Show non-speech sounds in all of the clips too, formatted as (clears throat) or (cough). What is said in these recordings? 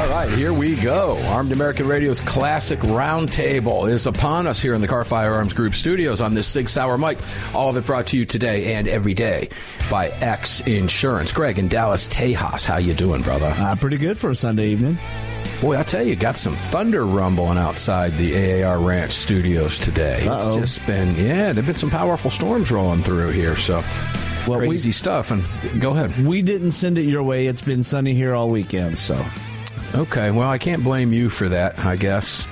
All right, here we go. Armed American Radio's classic roundtable is upon us here in the Kahr Firearms Group studios on this Sig Sauer mic. All of it brought to you today and every day by X Insurance. Greg in Dallas, Tejas, how you doing, brother? Uh, pretty good for a Sunday evening. Boy, I tell you, got some thunder rumbling outside the AAR Ranch studios today. Uh-oh. It's just been, yeah, there've been some powerful storms rolling through here, so well, crazy we, stuff. And go ahead. We didn't send it your way. It's been sunny here all weekend, so Okay, well, I can't blame you for that, I guess.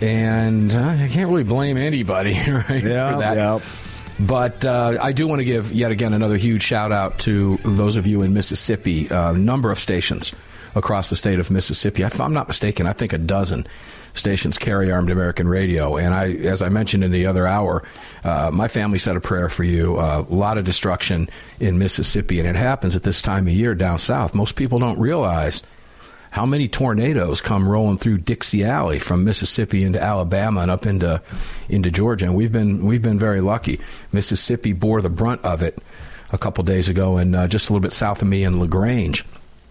And uh, I can't really blame anybody, (laughs) right? Yeah, for that. Yeah. But uh, I do want to give yet again another huge shout out to those of you in Mississippi. A uh, number of stations across the state of Mississippi. If I'm not mistaken, I think a dozen stations carry Armed American Radio. And I, as I mentioned in the other hour, uh, my family said a prayer for you. Uh, a lot of destruction in Mississippi, and it happens at this time of year down south. Most people don't realize how many tornadoes come rolling through Dixie Alley from Mississippi into Alabama and up into into Georgia. And we've been we've been very lucky. Mississippi bore the brunt of it a couple days ago, and uh, just a little bit south of me in Lagrange,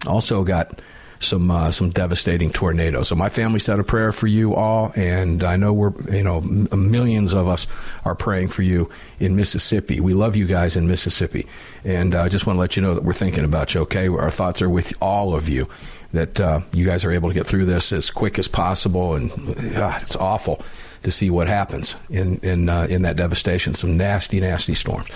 also got some uh, some devastating tornadoes. So my family said a prayer for you all, and I know we're you know millions of us are praying for you in Mississippi. We love you guys in Mississippi, and I uh, just want to let you know that we're thinking about you. Okay, our thoughts are with all of you that uh, you guys are able to get through this as quick as possible. And uh, it's awful to see what happens in in uh, in that devastation. Some nasty, nasty storms.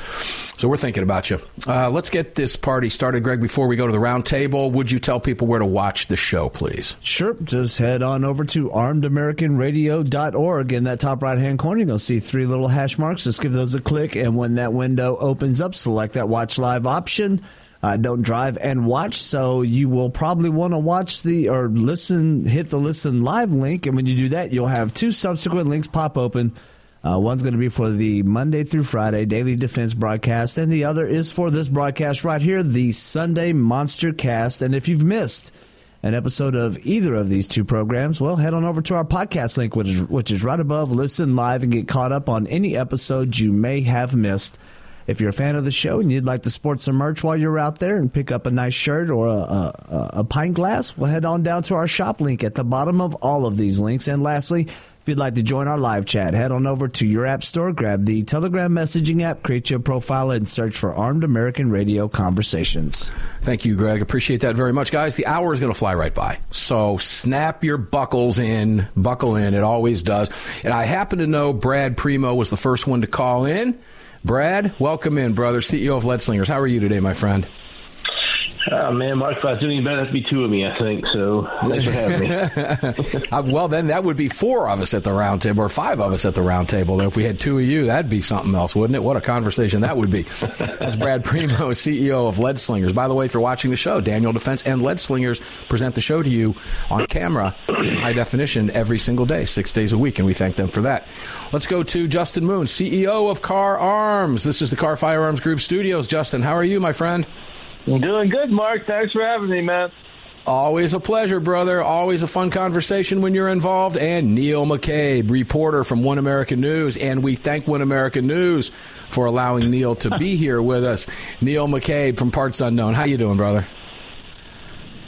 So we're thinking about you. Uh, let's get this party started, Greg. Before we go to the round table, would you tell people where to watch the show, please? Sure. Just head on over to armedamericanradio.org. In that top right hand corner, you're going to see three little hash marks. Just give those a click, and when that window opens up, select that watch live option uh, don't drive and watch. So you will probably want to watch the or listen, hit the listen live link. And when you do that, you'll have two subsequent links pop open. Uh, one's going to be for the Monday through Friday Daily Defense broadcast, and the other is for this broadcast right here, the Sunday Monster Cast. And if you've missed an episode of either of these two programs, well, head on over to our podcast link, which is, which is right above Listen Live, and get caught up on any episodes you may have missed. If you're a fan of the show and you'd like to sport some merch while you're out there and pick up a nice shirt or a, a, a pint glass, well, head on down to our shop link at the bottom of all of these links. And lastly, if you'd like to join our live chat, head on over to your app store, grab the Telegram messaging app, create your profile, and search for Armed American Radio Conversations. Thank you, Greg. Appreciate that very much. Guys, the hour is going to fly right by. So snap your buckles in, buckle in. It always does. And I happen to know Brad Primo was the first one to call in. Brad, welcome in, brother. CEO of Lead Slingers. How are you today, my friend? Oh, man, Mark, if I doing any better, that'd be two of me, I think. So thanks for having me. (laughs) uh, well, then that would be four of us at the round table, or five of us at the round table. If we had two of you, that'd be something else, wouldn't it? What a conversation that would be. (laughs) That's Brad Primo, CEO of Lead Slingers. By the way, if you're watching the show, Daniel Defense and Lead Slingers present the show to you on camera in high definition every single day, six days a week, and we thank them for that. Let's go to Justin Moon, CEO of Kahr Arms. This is the Kahr Firearms Group Studios. Justin, how are you, my friend? I'm doing good, Mark. Thanks for having me, man. Always a pleasure, brother. Always a fun conversation when you're involved. And Neil McCabe, reporter from One American News. And we thank One American News for allowing Neil to be (laughs) here with us. Neil McCabe from Parts Unknown. How you doing, brother?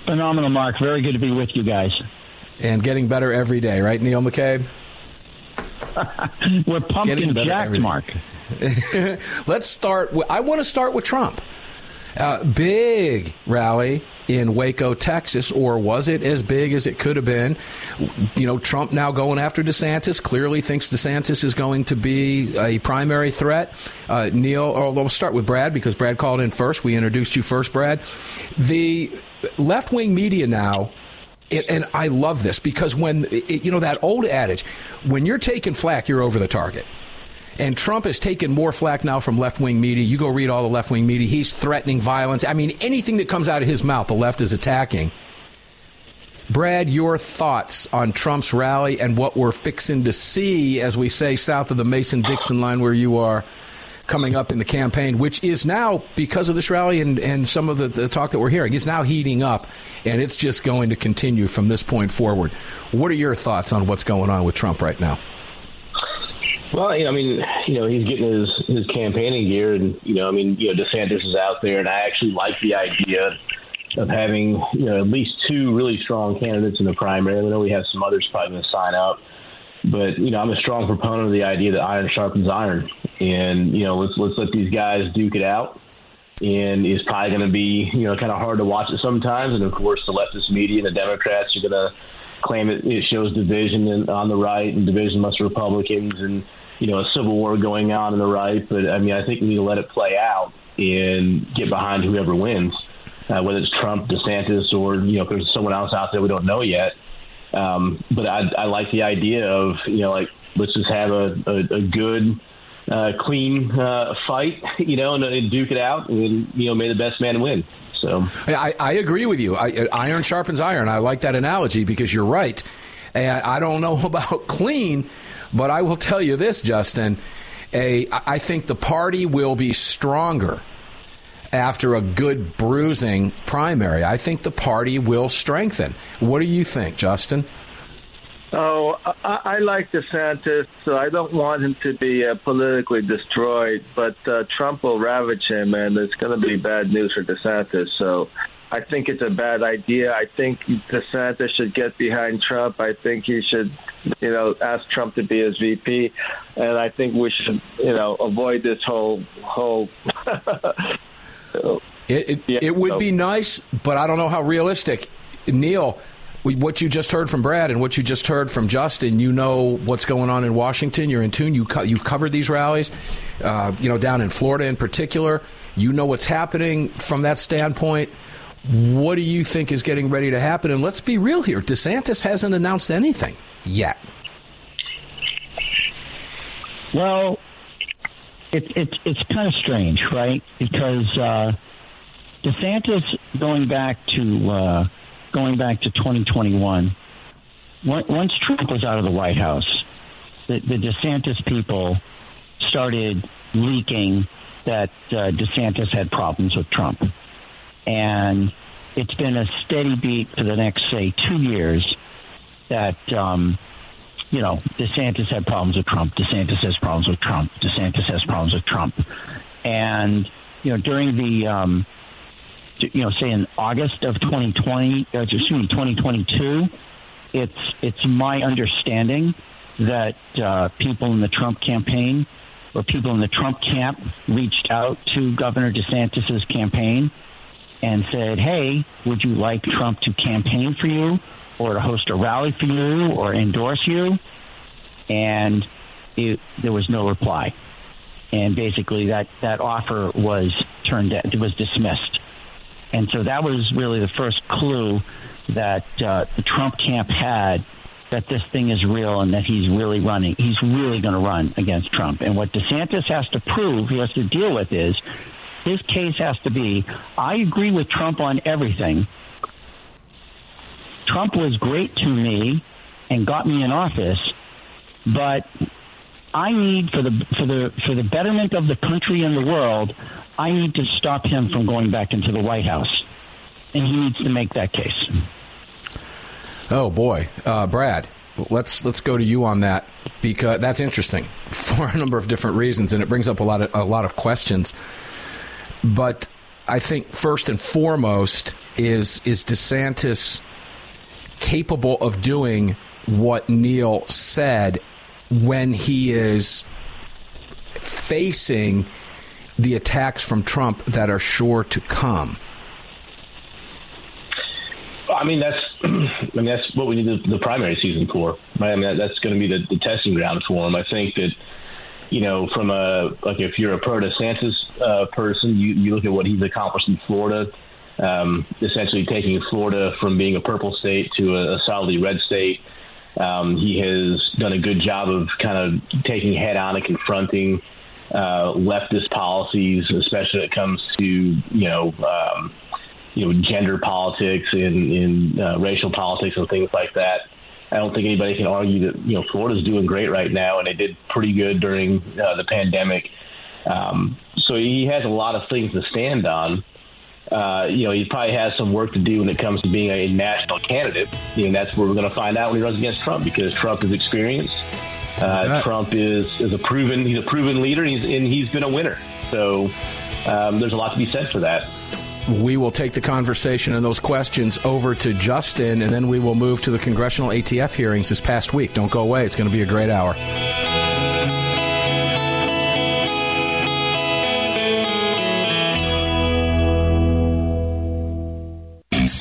Phenomenal, Mark. Very good to be with you guys. And getting better every day, right, Neil McCabe? (laughs) We're pumpkin jacked, Mark. (laughs) Let's start. With, I want to start with Trump. Uh, big rally in Waco, Texas, or was it as big as it could have been? You know, Trump now going after DeSantis clearly thinks DeSantis is going to be a primary threat. Uh, Neil, or we'll start with Brad because Brad called in first. We introduced you first, Brad. The left wing media now and I love this because when you know that old adage, when you're taking flack, you're over the target. And Trump has taken more flack now from left wing media. You go read all the left wing media. He's threatening violence. I mean, anything that comes out of his mouth, the left is attacking. Brad, your thoughts on Trump's rally and what we're fixing to see, as we say, south of the Mason Dixon line where you are coming up in the campaign, which is now, because of this rally and, and some of the, the talk that we're hearing, is now heating up, and it's just going to continue from this point forward. What are your thoughts on what's going on with Trump right now? Well, you know, I mean, you know, he's getting his his campaigning gear, and you know, I mean, you know, DeSantis is out there, and I actually like the idea of having you know at least two really strong candidates in the primary. I know we have some others probably going to sign up, but you know, I'm a strong proponent of the idea that iron sharpens iron, and you know, let's let's let these guys duke it out. And it's probably going to be you know kind of hard to watch it sometimes, and of course, the leftist media and the Democrats are going to claim it, it shows division on the right and division amongst Republicans and you know, a civil war going on in the right. But I mean, I think we need to let it play out and get behind whoever wins, uh, whether it's Trump, DeSantis, or you know, if there's someone else out there we don't know yet. Um, but I, I like the idea of you know, like let's just have a, a, a good. Uh, clean uh, fight, (laughs) you know, and, and duke it out, and you know, may the best man win. So I, I agree with you. I, iron sharpens iron. I like that analogy because you're right. And I don't know (laughs) about clean, but I will tell you this, Justin. A, I think the party will be stronger after a good bruising primary. I think the party will strengthen. What do you think, Justin? Oh, I, I like DeSantis, so I don't want him to be uh, politically destroyed. But uh, Trump will ravage him, and it's going to be bad news for DeSantis. So I think it's a bad idea. I think DeSantis should get behind Trump. I think he should, you know, ask Trump to be his VP, and I think we should, you know, avoid this whole whole. (laughs) it it, yeah, it would so. be nice, but I don't know how realistic. Neil, what you just heard from Brad and what you just heard from Justin, you know what's going on in Washington. You're in tune. You co- you've covered these rallies, uh, you know, down in Florida in particular. You know what's happening from that standpoint. What do you think is getting ready to happen? And let's be real here DeSantis hasn't announced anything yet. Well, it, it, it's kind of strange, right? Because uh, DeSantis going back to uh, going back to 2021, once Trump was out of the White House, the, the DeSantis people started leaking that uh, DeSantis had problems with Trump and it's been a steady beat for the next say two years that um, you know DeSantis had problems with Trump, DeSantis has problems with Trump, DeSantis has problems with Trump, and you know during the um, you know say in August of 2020, uh, excuse me 2022, it's it's my understanding that uh, people in the Trump campaign or people in the Trump camp reached out to Governor DeSantis's campaign and said, hey, would you like Trump to campaign for you or to host a rally for you or endorse you? And it, there was no reply. And basically, that, that offer was turned it was dismissed. And so that was really the first clue that uh, the Trump camp had that this thing is real and that he's really running. He's really going to run against Trump. And what DeSantis has to prove, he has to deal with is his case has to be I agree with Trump on everything. Trump was great to me and got me in office, but I need for the for the for the betterment of the country and the world, I need to stop him from going back into the White House, and he needs to make that case. Oh boy, uh, Brad, let's let's go to you on that because that's interesting (laughs) for a number of different reasons, and it brings up a lot of a lot of questions. But I think first and foremost is is DeSantis capable of doing what Neil said when he is facing the attacks from Trump that are sure to come. I mean that's (clears throat) I mean that's what we need the, the primary season for. Right? I mean that, that's going to be the, the testing ground for him. I think that you know, from a like if you're a pro DeSantis uh, person, you you look at what he's accomplished in Florida, um, essentially taking Florida from being a purple state to a, a solidly red state. Um, he has done a good job of kind of taking head on and confronting uh, leftist policies, especially when it comes to you know um, you know gender politics and in uh, racial politics and things like that. I don't think anybody can argue that you know Florida's doing great right now, and they did pretty good during uh, the pandemic. Um, so he has a lot of things to stand on. Uh, you know, he probably has some work to do when it comes to being a national candidate, and that's where we're going to find out when he runs against Trump because Trump is experienced. Uh, Trump is is a proven he's a proven leader, and he's, and he's been a winner. So um, there's a lot to be said for that. We will take the conversation and those questions over to Justin, and then we will move to the congressional ATF hearings this past week. Don't go away; it's going to be a great hour.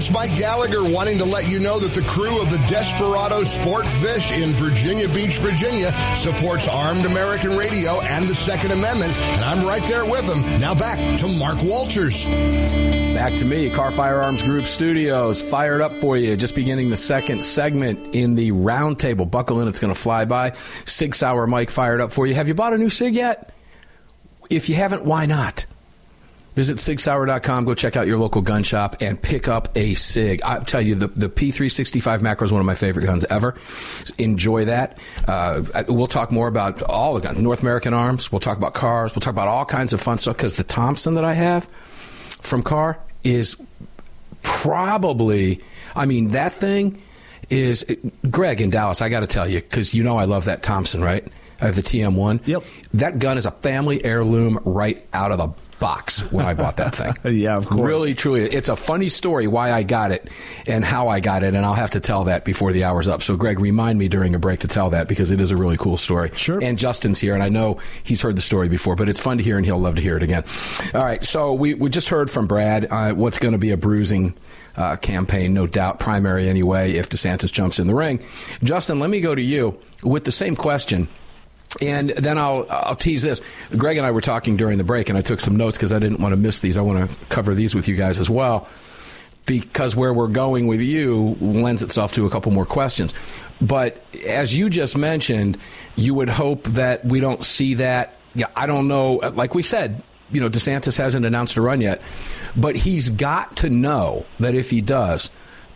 Gallagher wanting to let you know that the crew of the Desperado Sport Fish in Virginia Beach, Virginia supports Armed American Radio and the Second Amendment, and I'm right there with them. Now back to Mark Walters. Back to me, Kahr Firearms Group Studios, fired up for you. Just beginning the second segment in the roundtable. Buckle in, it's going to fly by. Sig Sauer mic fired up for you. Have you bought a new Sig yet? If you haven't, why not? Visit SigSauer.com, go check out your local gun shop, and pick up a SIG. I tell you, the, the P365 macro is one of my favorite guns ever. Enjoy that. Uh, we'll talk more about all the guns, North American Arms. We'll talk about cars. We'll talk about all kinds of fun stuff because the Thompson that I have from Kahr is probably, I mean, that thing is, Greg in Dallas, I got to tell you, because you know I love that Thompson, right? I have the TM1. Yep. That gun is a family heirloom right out of the box when I bought that thing. (laughs) yeah, of course. Really, truly, it's a funny story why I got it and how I got it, and I'll have to tell that before the hour's up. So, Greg, remind me during a break to tell that because it is a really cool story. Sure. And Justin's here, and I know he's heard the story before, but it's fun to hear, and he'll love to hear it again. All right, so we, we just heard from Brad uh, what's going to be a bruising. Uh, campaign, no doubt, primary anyway, if DeSantis jumps in the ring. Justin, let me go to you with the same question. And then I'll I'll tease this. Greg and I were talking during the break, and I took some notes because I didn't want to miss these. I want to cover these with you guys as well, because where we're going with you lends itself to a couple more questions. But as you just mentioned, you would hope that we don't see that. Yeah, I don't know. Like we said, you know, DeSantis hasn't announced a run yet, but he's got to know that if he does,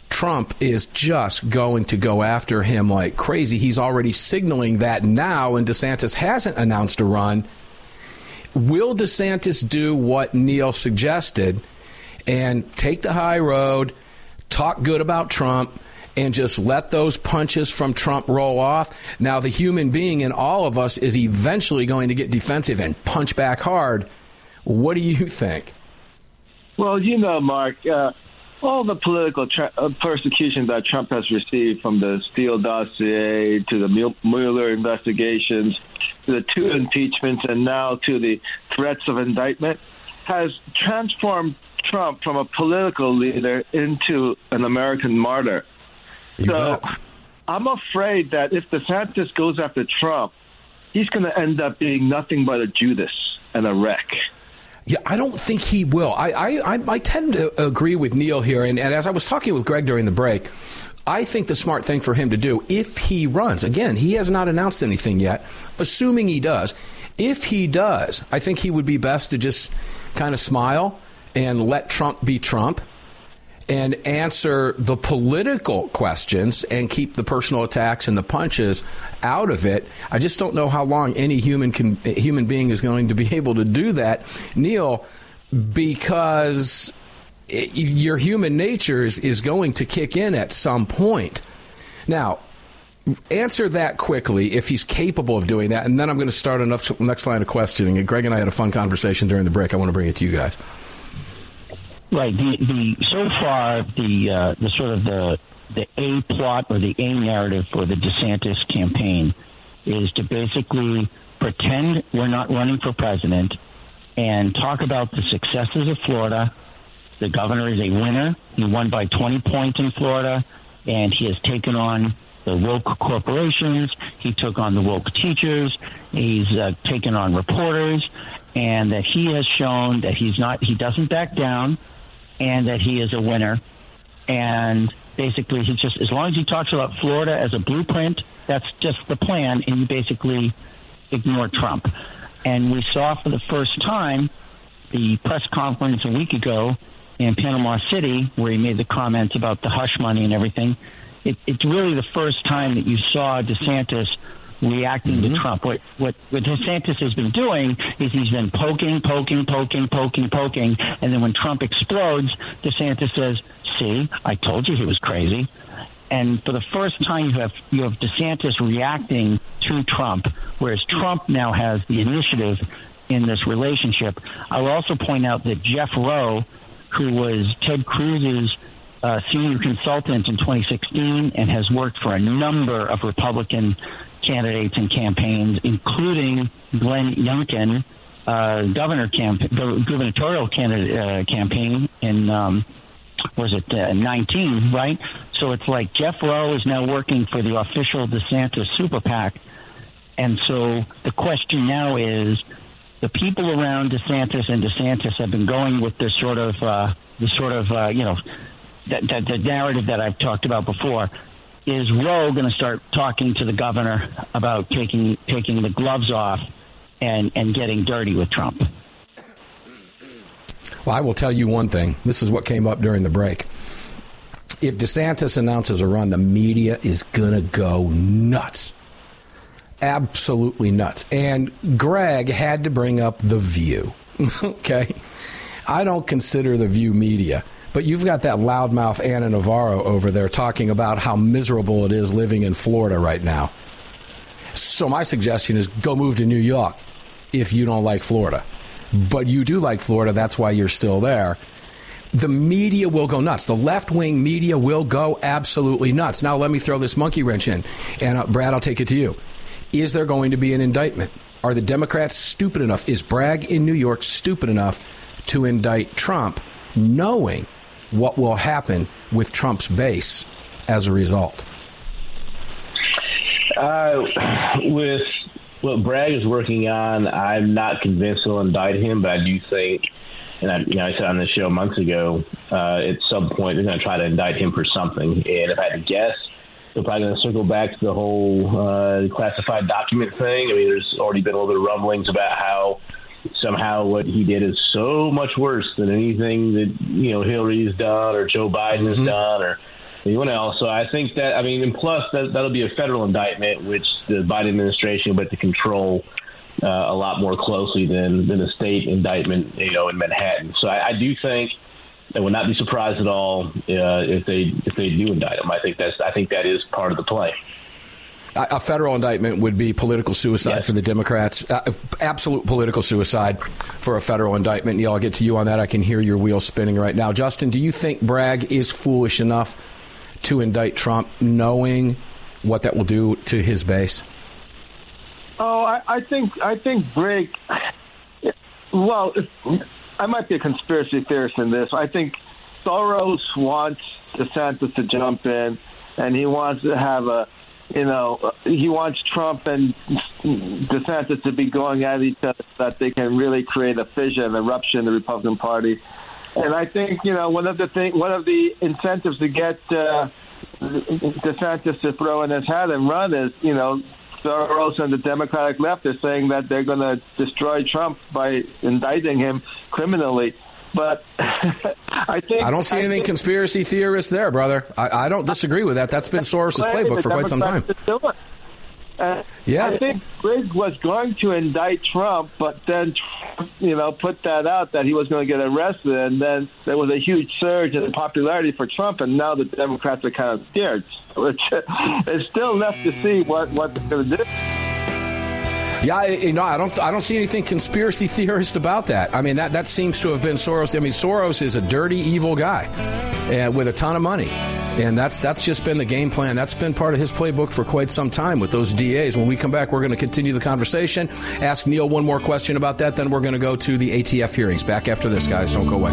Trump is just going to go after him like crazy. He's already signaling that now, and DeSantis hasn't announced a run. Will DeSantis do what Neil suggested and take the high road, talk good about Trump, and just let those punches from Trump roll off? Now, the human being in all of us is eventually going to get defensive and punch back hard. What do you think? Well, you know, Mark, uh, all the political tra- uh, persecution that Trump has received from the Steele dossier to the Mueller investigations to the two impeachments and now to the threats of indictment has transformed Trump from a political leader into an American martyr. You so bet. I'm afraid that if DeSantis goes after Trump, he's going to end up being nothing but a Judas and a wreck. Yeah, I don't think he will. I, I, I, tend to agree with Neil here. And, and as I was talking with Greg during the break, I think the smart thing for him to do, if he runs, again, he has not announced anything yet, assuming he does. If he does, I think he would be best to just kind of smile and let Trump be Trump and answer the political questions and keep the personal attacks and the punches out of it. I just don't know how long any human can, human being is going to be (laughs) able to do that, Neil, because it, your human nature is, is going to kick in at some point. Now, answer that quickly if he's capable of doing that, and then I'm going to start a next, next line of questioning. Greg and I had a fun conversation during the break. I want to bring it to you guys. Right. The, the so far the uh, the sort of the the A plot or the A narrative for the DeSantis campaign is to basically pretend we're not running for president and talk about the successes of Florida. The governor is a winner. He won by 20 points in Florida, and he has taken on the woke corporations. He took on the woke teachers. He's uh, taken on reporters, and that he has shown that he's not. He doesn't back down and that he is a winner. And basically, he just as long as he talks about Florida as a blueprint, that's just the plan, and you basically ignore Trump. And we saw for the first time the press conference a week ago in Panama City where he made the comments about the hush money and everything. It, it's really the first time that you saw DeSantis reacting Mm-hmm. to Trump. What, what what DeSantis has been doing is he's been poking, poking, poking, poking, poking, and then when Trump explodes, DeSantis says, "See, I told you he was crazy." And for the first time, you have you have DeSantis reacting to Trump, whereas Trump now has the initiative in this relationship. I will also point out that Jeff Roe, who was Ted Cruz's uh, senior consultant in 2016 and has worked for a number of Republican candidates and campaigns, including Glenn Youngkin, uh, governor camp- gubernatorial candidate uh, campaign in um, was it uh, 19, right? So it's like Jeff Roe is now working for the official DeSantis super PAC, and so the question now is the people around DeSantis and DeSantis have been going with this sort of uh, the sort of uh, you know the narrative that I've talked about before. Is Roe going to start talking to the governor about taking taking the gloves off and and getting dirty with Trump? Well, I will tell you one thing. This is what came up during the break. If DeSantis announces a run, the media is going to go nuts. Absolutely nuts. And Greg had to bring up The View. (laughs) okay? I don't consider The View media. But you've got that loudmouth Ana Navarro over there talking about how miserable it is living in Florida right now. So my suggestion is go move to New York if you don't like Florida. But you do like Florida, that's why you're still there. The media will go nuts. The left wing media will go absolutely nuts. Now, let me throw this monkey wrench in. And uh, Brad, I'll take it to you. Is there going to be an indictment? Are the Democrats stupid enough? Is Bragg in New York stupid enough to indict Trump, knowing what will happen with Trump's base as a result? Uh, with what Bragg is working on, I'm not convinced he'll indict him, but I do think, and I, you know, I said on the show months ago, uh, at some point they're going to try to indict him for something. And if I had to guess, they're probably going to circle back to the whole uh, classified document thing. I mean, there's already been a little bit of rumblings about how somehow what he did is so much worse than anything that you know Hillary's done or Joe Biden has Mm-hmm. done or anyone else. So I think that I mean, and plus that that'll be a federal indictment, which the Biden administration will have to control uh, a lot more closely than than a state indictment, you know, in Manhattan. So I, I do think. I would not be surprised at all uh, if they if they do indict him. I think that's I think that is part of the play. A a federal indictment would be political suicide for the Democrats. Uh, absolute political suicide for a federal indictment. Yeah, I'll get to you on that. I can hear your wheels spinning right now. Justin, do you think Bragg is foolish enough to indict Trump, knowing what that will do to his base? Oh, I, I think I think Brigg. Well, I might be a conspiracy theorist in this. I think Soros wants DeSantis to jump in, and he wants to have a, you know, he wants Trump and DeSantis to be going at each other so that they can really create a fissure, an eruption in the Republican Party. And I think you know one of the thing, one of the incentives to get uh, DeSantis to throw in his hat and run is you know Soros and the Democratic left are saying that they're going to destroy Trump by indicting him criminally. But (laughs) I think I don't see anything conspiracy theorist there, brother. I, I don't disagree with that. That's been Soros' playbook for quite some time. Uh, Yeah. I think Briggs was going to indict Trump, but then, you know, put that out that he was going to get arrested, and then there was a huge surge in popularity for Trump, and now the Democrats are kind of scared. It's, (laughs) it's still left to see what what they're going to do. Yeah, you know, I don't, I don't see anything conspiracy theorist about that. I mean, that, that seems to have been Soros. I mean, Soros is a dirty, evil guy, and with a ton of money, and that's that's just been the game plan. That's been part of his playbook for quite some time with those DAs. When we come back, we're going to continue the conversation. Ask Neil one more question about that, then we're going to go to the ATF hearings. Back after this, guys. Don't go away.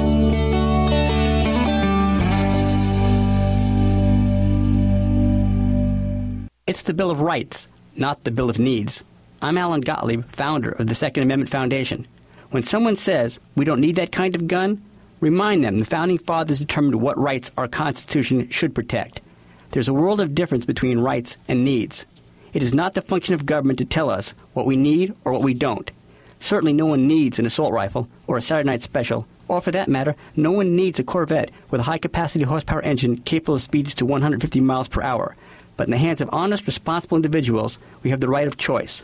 It's the Bill of Rights, not the Bill of Needs. I'm Alan Gottlieb, founder of the Second Amendment Foundation. When someone says we don't need that kind of gun, remind them the Founding Fathers determined what rights our Constitution should protect. There's a world of difference between rights and needs. It is not the function of government to tell us what we need or what we don't. Certainly, no one needs an assault rifle or a Saturday night special, or for that matter, no one needs a Corvette with a high capacity horsepower engine capable of speeds to 150 miles per hour. But in the hands of honest, responsible individuals, we have the right of choice.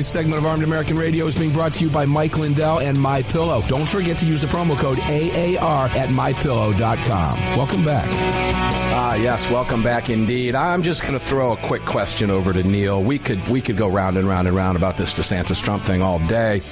This segment of Armed American Radio is being brought to you by Mike Lindell and My Pillow. Don't forget to use the promo code AAR at mypillow.com. Welcome back. Ah, yes, welcome back indeed. I'm just going to throw a quick question over to Neil. We could we could go round and round and round about this DeSantis Trump thing all day.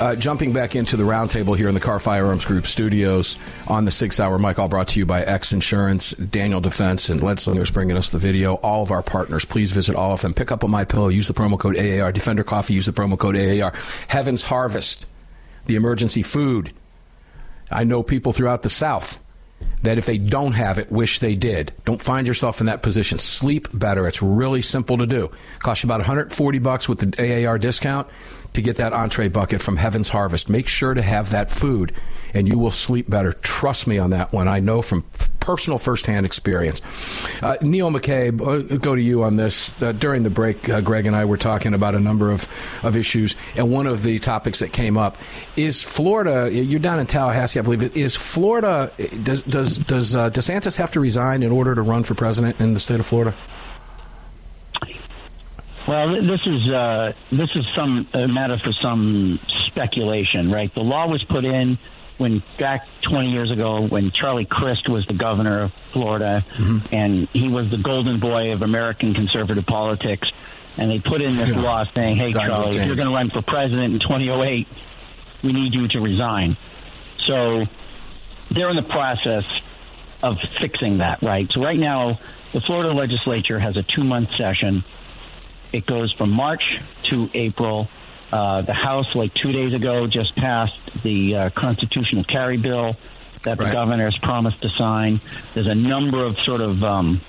Uh, jumping back into the roundtable here in the Kahr Firearms Group studios on the Sig Sauer mic, all brought to you by X Insurance, Daniel Defense, and Lead Slingers bringing us the video. All of our partners, please visit all of them. Pick up a My Pillow, use the promo code AAR. Defender Coffee, use the promo code AAR. Heaven's Harvest, the emergency food. I know people throughout the South that if they don't have it, wish they did. Don't find yourself in that position. Sleep better. It's really simple to do. Costs you about 140 bucks with the AAR discount to get that entree bucket from Heaven's Harvest. Make sure to have that food, and you will sleep better. Trust me on that one. I know from personal firsthand experience. Uh, Neil McCabe, uh, go to you on this. Uh, during the break, uh, Greg and I were talking about a number of, of issues, and one of the topics that came up is Florida. You're down in Tallahassee, I believe. Is Florida does does does uh, DeSantis have to resign in order to run for president in the state of Florida? Well, this is uh, this is some a matter for some speculation, right? The law was put in when back 20 years ago when Charlie Crist was the governor of Florida, mm-hmm. and he was the golden boy of American conservative politics, and they put in this yeah. law saying, "Hey, Times Charlie, if you're going to run for president in 2008, we need you to resign." So they're in the process of fixing that, right? So right now, the Florida legislature has a two-month session it goes from March to April. Uh, the House, like two days ago, just passed the uh, constitutional carry bill that the Right. governor has promised to sign. There's a number of sort of, um,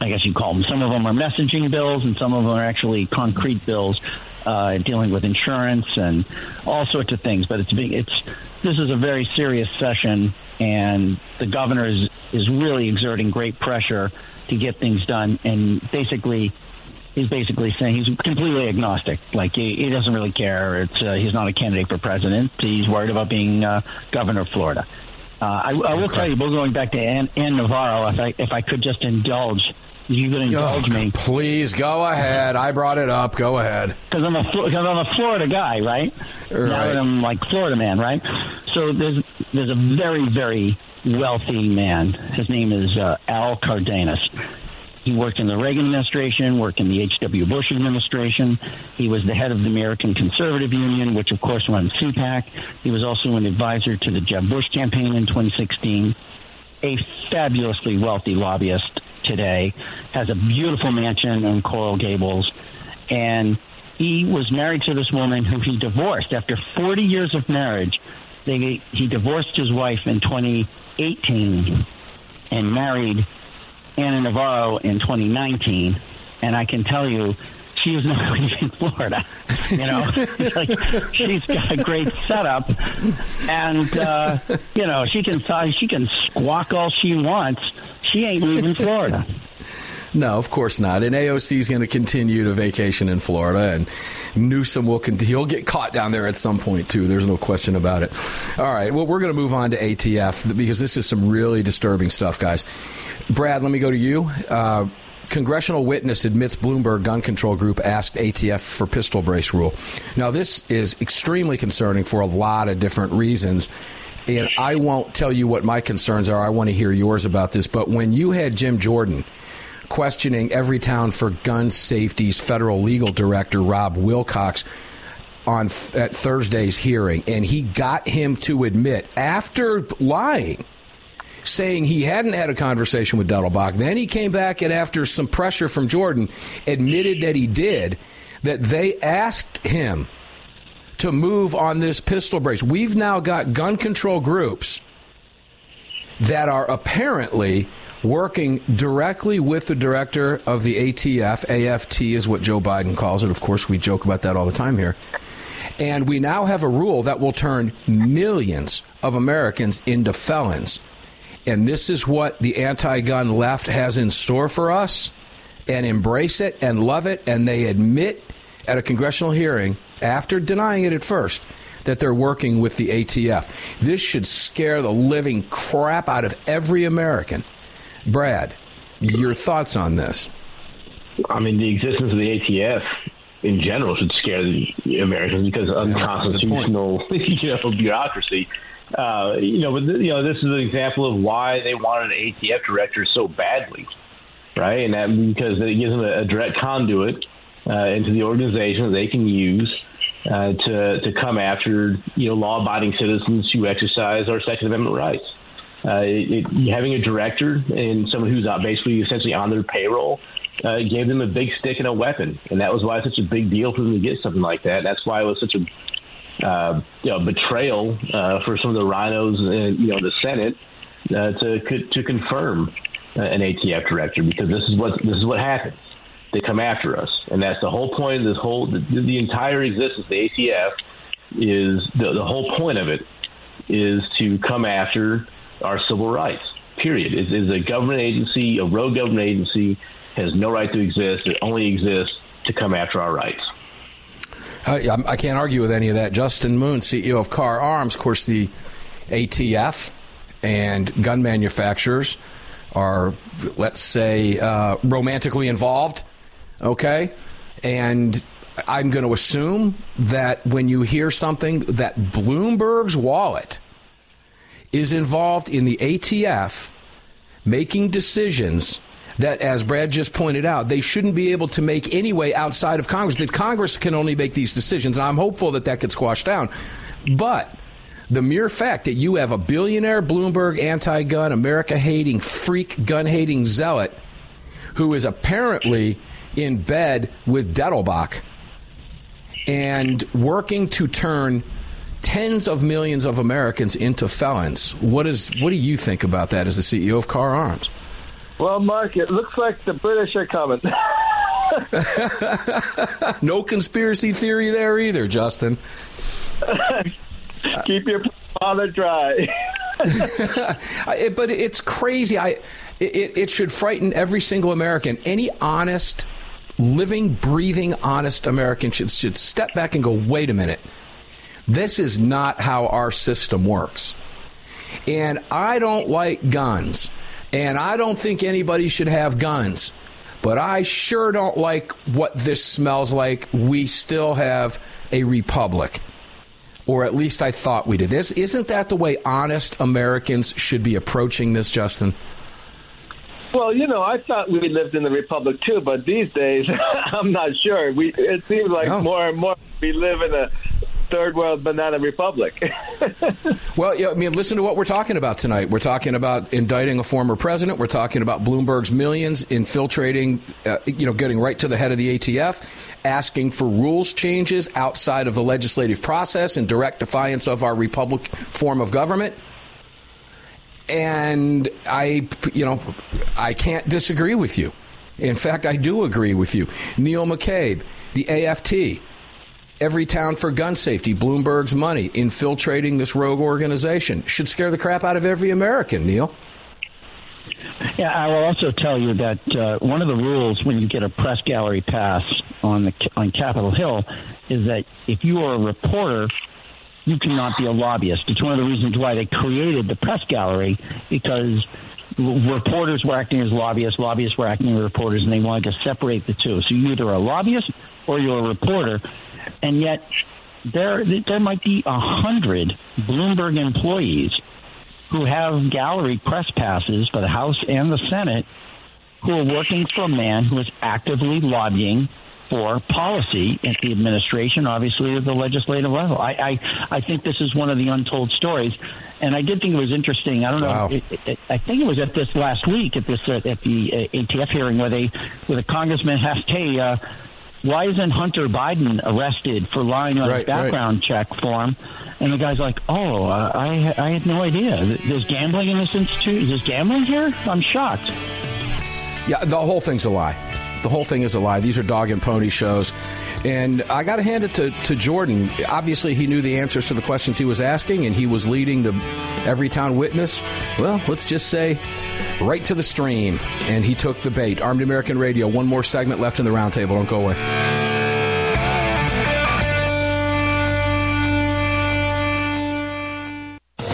I guess you call them. Some of them are messaging bills, and some of them are actually concrete bills uh, dealing with insurance and all sorts of things. But it's being, it's this is a very serious session, and the governor is is really exerting great pressure to get things done, and basically. He's basically saying he's completely agnostic. Like he, he doesn't really care. It's uh, he's not a candidate for president. He's worried about being uh, governor of Florida. Uh, I, I will tell you, we're going back to Ann, Ana Navarro. If I if I could just indulge, you could indulge me. Please go ahead. I brought it up. Go ahead. because I'm a because I'm a Florida guy, right? Now Right. that I'm like Florida man, right? So there's there's a very very wealthy man. His name is uh, Al Cardenas. He worked in the Reagan administration, worked in the H.W. Bush administration. He was the head of the American Conservative Union, which of course runs CPAC. He was also an advisor to the Jeb Bush campaign in 2016 a fabulously wealthy lobbyist today, has a beautiful mansion in Coral Gables, and he was married to this woman who he divorced after 40 years of marriage. They, he divorced his wife in 2018 and married Ana Navarro in 2019, and I can tell you. She is (laughs) not leaving Florida. You know, (laughs) like she's got a great setup, and uh, you know she can she can squawk all she wants. She ain't leaving Florida. No, of course not. And AOC is going to continue to vacation in Florida, and Newsom will con- he'll get caught down there at some point too. There's no question about it. All right, well, we're going to move on to ATF because this is some really disturbing stuff, guys. Brad, let me go to you. Uh, Congressional witness admits Bloomberg gun control group asked ATF for pistol brace rule. Now, this is extremely concerning for a lot of different reasons. And I won't tell you what my concerns are. I want to hear yours about this. But when you had Jim Jordan questioning Everytown for Gun Safety's federal legal director, Rob Wilcox, on at Thursday's hearing, and he got him to admit after lying, saying he hadn't had a conversation with Dettelbach. Then he came back and after some pressure from Jordan, admitted that he did. That they asked him to move on this pistol brace. We've now got gun control groups that are apparently working directly with the director of the ATF. AFT is what Joe Biden calls it. Of course, we joke about that all the time here. And we now have a rule that will turn millions of Americans into felons. And this is what the anti gun left has in store for us. And embrace it and love it. And they admit at a congressional hearing, after denying it at first, that they're working with the ATF. This should scare the living crap out of every American. Brad, your thoughts on this? I mean, the existence of the ATF in general should scare the Americans because of unconstitutional, (laughs) you know, bureaucracy. Uh, you know, but th- you know, this is an example of why they wanted an ATF director so badly, right? And that because it gives them a, a direct conduit uh, into the organization that they can use uh, to to come after you know law-abiding citizens who exercise our Second Amendment rights. Uh, it, having a director and someone who's uh, basically essentially on their payroll uh, gave them a big stick and a weapon, and that was why it's such a big deal for them to get something like that. That's why it was such a uh, you know, betrayal uh, for some of the rhinos, in, you know, the Senate uh, to to confirm an ATF director because this is what this is what happens. They come after us, and that's the whole point of this whole the, the entire existence of the ATF is the the whole point of it is to come after our civil rights. Period. It is a government agency, a rogue government agency, has no right to exist. It only exists to come after our rights. I, I can't argue with any of that. Justin Moon, CEO of Kahr Arms, of course, the ATF and gun manufacturers are, let's say, uh, romantically involved. Okay, and I'm going to assume that when you hear something that Bloomberg's wallet is involved in the ATF making decisions that, as Brad just pointed out, they shouldn't be able to make anyway outside of Congress. That Congress can only make these decisions. And I'm hopeful that that gets squashed down. But the mere fact that you have a billionaire Bloomberg anti gun, America hating, freak gun hating zealot who is apparently in bed with Dettelbach and working to turn tens of millions of Americans into felons. What is what do you think about that as the CEO of Kahr Arms? Well, Mark, it looks like the British are coming. (laughs) no conspiracy theory there either, Justin. (laughs) Keep your powder dry. (laughs) but it's crazy. I it, it should frighten every single American. Any honest, living, breathing, honest American should should step back and go, wait a minute. This is not how our system works. And I don't like guns. And I don't think anybody should have guns. But I sure don't like what this smells like. We still have a republic. Or at least I thought we did. This isn't that the way honest Americans should be approaching this, Justin? Well, you know, I thought we lived in the republic too, but these days (laughs) I'm not sure. We it seems like oh. more and more we live in a third world banana republic. (laughs) well, yeah, I mean, listen to what we're talking about tonight. We're talking about indicting a former president. We're talking about Bloomberg's millions infiltrating, uh, you know, getting right to the head of the ATF, asking for rules changes outside of the legislative process in direct defiance of our republic form of government. And I, you know, I can't disagree with you. In fact, I do agree with you. Neil McCabe, the AFT, Everytown for gun safety, Bloomberg's money, infiltrating this rogue organization. Should scare the crap out of every American, Neil. Yeah, I will also tell you that uh, one of the rules when you get a press gallery pass on the on Capitol Hill is that if you are a reporter, you cannot be a lobbyist. It's one of the reasons why they created the press gallery because reporters were acting as lobbyists, lobbyists were acting as reporters, and they wanted to separate the two. So you're either a lobbyist or you're a reporter and yet there there might be a hundred Bloomberg employees who have gallery press passes for the House and the Senate who are working for a man who is actively lobbying for policy at the administration, obviously at the legislative level. I, I, I think this is one of the untold stories, and I did think it was interesting. I don't know. Wow. It, it, I think it was at this last week at this uh, at the uh, ATF hearing where they where the congressman asked, "Hey, uh, why isn't Hunter Biden arrested for lying on right, his background right. check form? And the guy's like, oh, uh, I, I had no idea. There's gambling in this institute. Is gambling here? I'm shocked. Yeah, the whole thing's a lie. The whole thing is a lie. These are dog and pony shows. And I got to hand it to, to Jordan. Obviously, he knew the answers to the questions he was asking, and he was leading the Everytown Witness. Well, let's just say right to the stream, and he took the bait. Armed American Radio, one more segment left in the roundtable. Don't go away.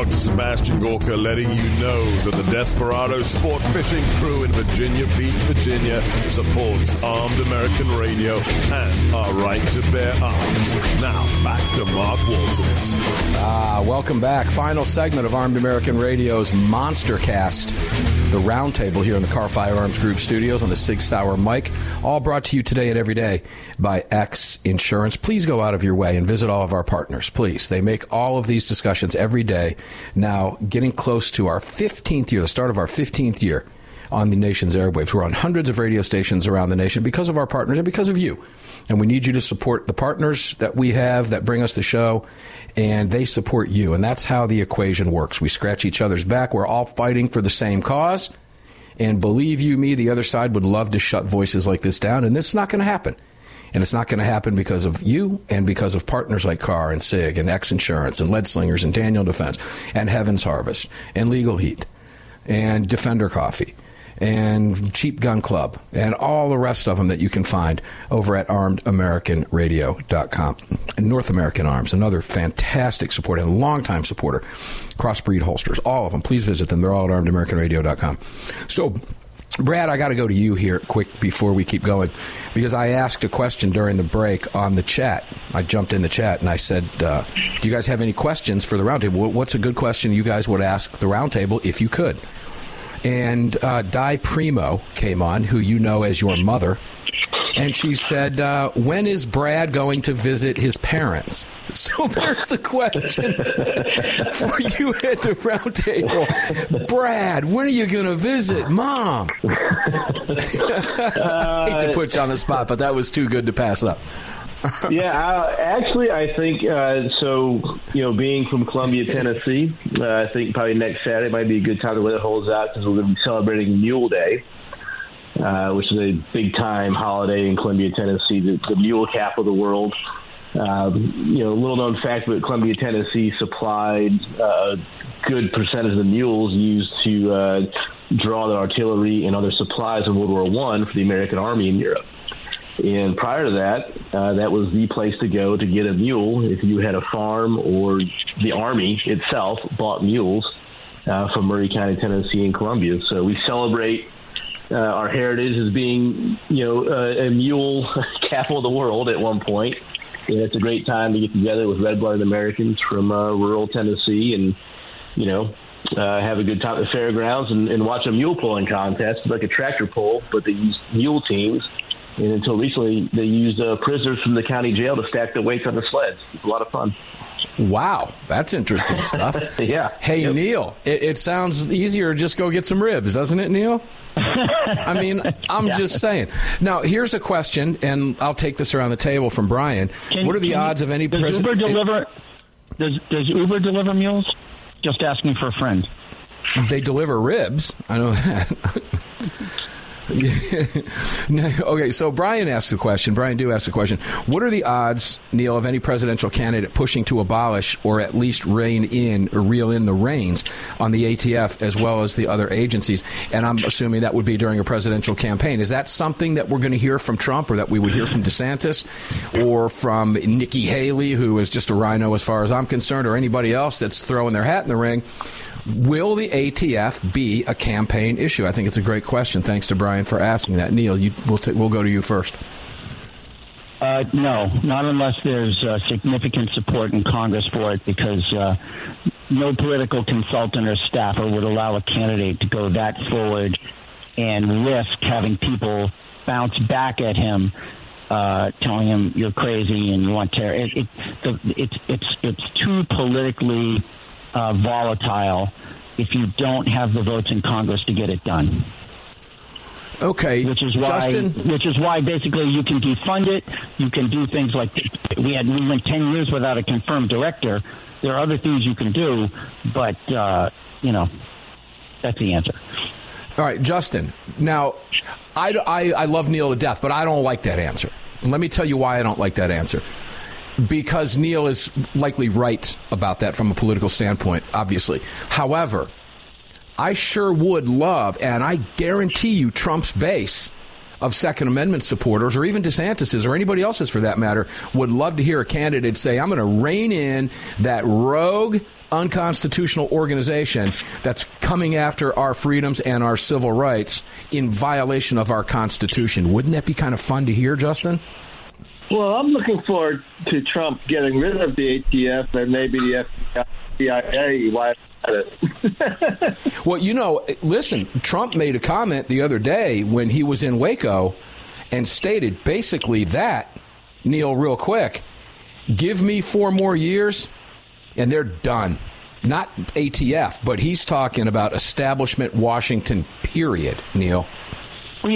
Dr. Sebastian Gorka, letting you know that the Desperado Sport Fishing Crew in Virginia Beach, Virginia supports Armed American Radio and our right to bear arms. Now, back to Mark Walters. Ah, welcome back. Final segment of Armed American Radio's Monster Cast, the roundtable here in the Kahr Firearms Group studios on the Sig Sauer mic. All brought to you today and every day by X Insurance. Please go out of your way and visit all of our partners, please. They make all of these discussions every day. Now, getting close to our 15th year, the start of our 15th year on the nation's airwaves. We're on hundreds of radio stations around the nation because of our partners and because of you. And we need you to support the partners that we have that bring us the show, and they support you. And that's how the equation works. We scratch each other's back. We're all fighting for the same cause. And believe you me, the other side would love to shut voices like this down, and this is not going to happen. And it's not going to happen because of you and because of partners like Kahr and SIG and X Insurance and Lead Slingers and Daniel Defense and Heaven's Harvest and Legal Heat and Defender Coffee and Cheap Gun Club and all the rest of them that you can find over at armedamericanradio.com. North American Arms, another fantastic supporter and longtime supporter. Crossbreed holsters, all of them. Please visit them. They're all at armedamericanradio.com. So, Brad, I got to go to you here quick before we keep going because I asked a question during the break on the chat. I jumped in the chat and I said, uh, Do you guys have any questions for the roundtable? What's a good question you guys would ask the roundtable if you could? And uh, Di Primo came on, who you know as your mother, and she said, uh, When is Brad going to visit his parents? (laughs) So there's the question (laughs) for you at the round table. Brad, when are you going to visit mom? (laughs) I hate to put you on the spot, but that was too good to pass up. (laughs) yeah, I, actually, I think uh, so. You know, being from Columbia, Tennessee, uh, I think probably next Saturday might be a good time to let it hold out because we're going to be celebrating Mule Day, uh, which is a big time holiday in Columbia, Tennessee, the, the mule capital of the world. Um, you know, little known fact, but Columbia, Tennessee supplied uh, a good percentage of the mules used to uh, draw the artillery and other supplies in World War One for the American Army in Europe. And prior to that, uh, that was the place to go to get a mule if you had a farm or the Army itself bought mules uh, from Maury County, Tennessee, and Columbia. So we celebrate uh, our heritage as being, you know, uh, a mule (laughs) capital of the world at one point. And it's a great time to get together with red-blooded Americans from uh, rural Tennessee and, you know, uh, have a good time at the fairgrounds and, and watch a mule pulling contest, like a tractor pull, but they use mule teams. And until recently, they used uh, prisoners from the county jail to stack the weights on the sleds. It's a lot of fun. Wow, that's interesting stuff. (laughs) yeah. Hey, Yep. Neil, it, it sounds easier to just go get some ribs, doesn't it, Neil? I mean, (laughs) I'm Yeah. just saying. Now, here's a question, and I'll take this around the table from Brian. Can- what are the can- odds of any does president? Uber deliver? Does Does Uber deliver mules? Just asking for a friend. They deliver ribs. I know that. (laughs) (laughs) Okay, so Brian asked the question. Brian do ask the question. What are the odds, Neil, of any presidential candidate pushing to abolish or at least rein in or reel in the reins on the ATF as well as the other agencies? And I'm assuming that would be during a presidential campaign. Is that something that we're going to hear from Trump or that we would hear from DeSantis or from Nikki Haley, who is just a rhino as far as I'm concerned, or anybody else that's throwing their hat in the ring? Will the ATF be a campaign issue? I think it's a great question. Thanks to Brian for asking that. Neil, you, we'll, ta- we'll go to you first. Uh, no, not unless there's uh, significant support in Congress for it, because uh, no political consultant or staffer would allow a candidate to go that forward and risk having people bounce back at him, uh, telling him you're crazy and you want terror. It, it, it's it's it's too politically uh, volatile if you don't have the votes in Congress to get it done. Okay, which is why Justin? which is why basically you can defund it. You can do things like we had we went ten years without a confirmed director. There are other things you can do, but uh, you know that's the answer. All right, Justin. Now, I, I, I love Neil to death, but I don't like that answer. Let me tell you why I don't like that answer. Because Neil is likely right about that from a political standpoint, obviously. However, I sure would love, and I guarantee you, Trump's base of Second Amendment supporters, or even DeSantis's, or anybody else's for that matter, would love to hear a candidate say, I'm going to rein in that rogue, unconstitutional organization that's coming after our freedoms and our civil rights in violation of our Constitution. Wouldn't that be kind of fun to hear, Justin? Well, I'm looking forward to Trump getting rid of the ATF and maybe the FBI. Why? (laughs) Well, you know, listen, Trump made a comment the other day when he was in Waco and stated basically that, Neil, real quick, give me four more years and they're done. Not ATF, but he's talking about establishment Washington, period, Neil. Well,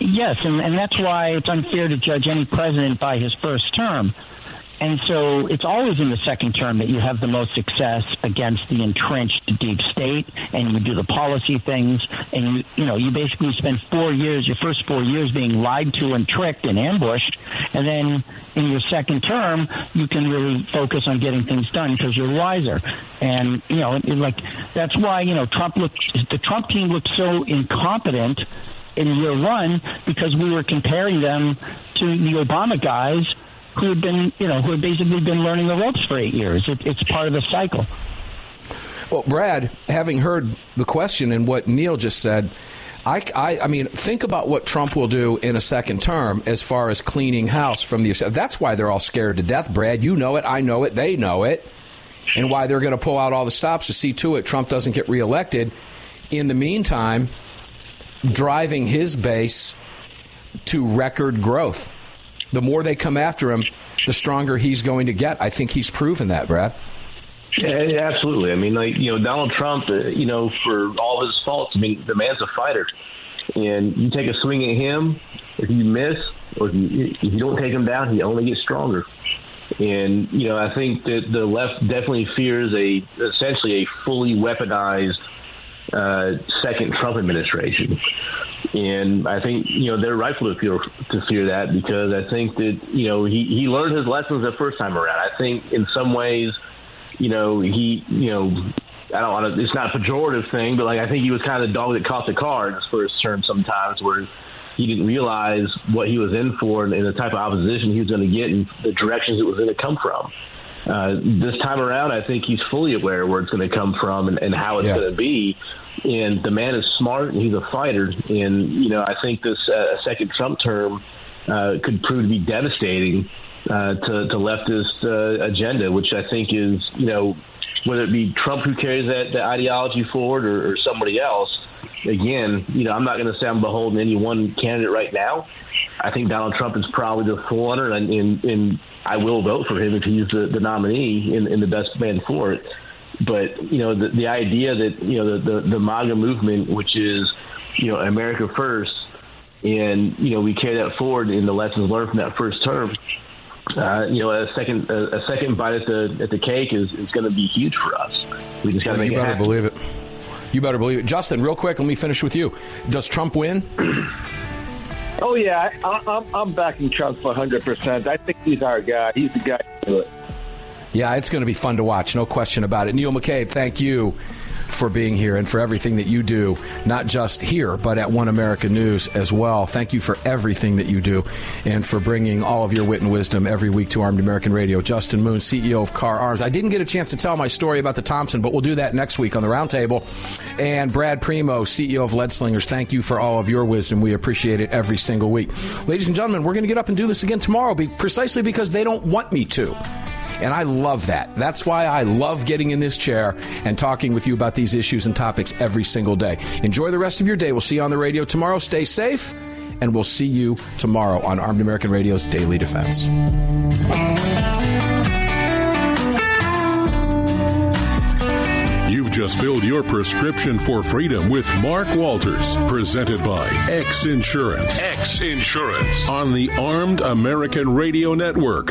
yes, and, and that's why it's unfair to judge any president by his first term. And so it's always in the second term that you have the most success against the entrenched deep state, and you do the policy things, and you you know you basically spend four years, your first four years, being lied to and tricked and ambushed, and then in your second term you can really focus on getting things done because you're wiser. And you know, like that's why you know Trump looked the Trump team looked so incompetent in year one because we were comparing them to the Obama guys who had been, you know, who had basically been learning the ropes for eight years. It, it's part of the cycle. Well, Brad, having heard the question and what Neil just said, I, I, I mean, think about what Trump will do in a second term as far as cleaning house from the. That's why they're all scared to death, Brad. You know it. I know it. They know it. And why they're going to pull out all the stops to see to it Trump doesn't get reelected. In the meantime, driving his base to record growth. The more they come after him, the stronger he's going to get. I think he's proven that, Brad. Yeah, absolutely. I mean, like you know, Donald Trump. Uh, you know, for all his faults, I mean, the man's a fighter, and you take a swing at him. If you miss, or if you, if you don't take him down, he only gets stronger. And you know, I think that the left definitely fears a essentially a fully weaponized uh, second Trump administration. And I think you know they're rightful to fear to fear that because I think that you know he he learned his lessons the first time around. I think in some ways, you know he you know I don't want to. It's not a pejorative thing, but like I think he was kind of the dog that caught the cards for his first term sometimes, where he didn't realize what he was in for and, and the type of opposition he was going to get and the directions it was going to come from. Uh, this time around, I think he's fully aware where it's going to come from and, and how it's Yeah. going to be. And the man is smart and he's a fighter. And, you know, I think this uh, second Trump term uh, could prove to be devastating uh, to, to leftist uh, agenda, which I think is, you know, whether it be Trump who carries that, ideology forward or, or somebody else. Again, you know, I'm not going to say I'm beholden any one candidate right now. I think Donald Trump is probably the forerunner, and, and, and I will vote for him if he's the, the nominee and, and the best man for it. But you know, the, the idea that you know the, the the MAGA movement, which is you know America first, and you know we carry that forward in the lessons learned from that first term. Uh, you know, a second a, a second bite at the at the cake is, is going to be huge for us. We just got to I make you it better happen. believe it. You better believe it. Justin, real quick, let me finish with you. Does Trump win? Oh yeah, I, I, I'm I'm backing Trump for 100. percent I think he's our guy. He's the guy to do it. Yeah, it's going to be fun to watch, no question about it. Neil McCabe, thank you for being here and for everything that you do, not just here, but at One America News as well. Thank you for everything that you do and for bringing all of your wit and wisdom every week to Armed American Radio. Justin Moon, CEO of Kahr Arms. I didn't get a chance to tell my story about the Thompson, but we'll do that next week on the roundtable. And Brad Primo, CEO of Lead Slingers, thank you for all of your wisdom. We appreciate it every single week. Ladies and gentlemen, we're going to get up and do this again tomorrow precisely because they don't want me to. And I love that. That's why I love getting in this chair and talking with you about these issues and topics every single day. Enjoy the rest of your day. We'll see you on the radio tomorrow. Stay safe, and we'll see you tomorrow on Armed American Radio's Daily Defense. You've just filled your prescription for freedom with Mark Walters, presented by X Insurance. X Insurance. On the Armed American Radio Network.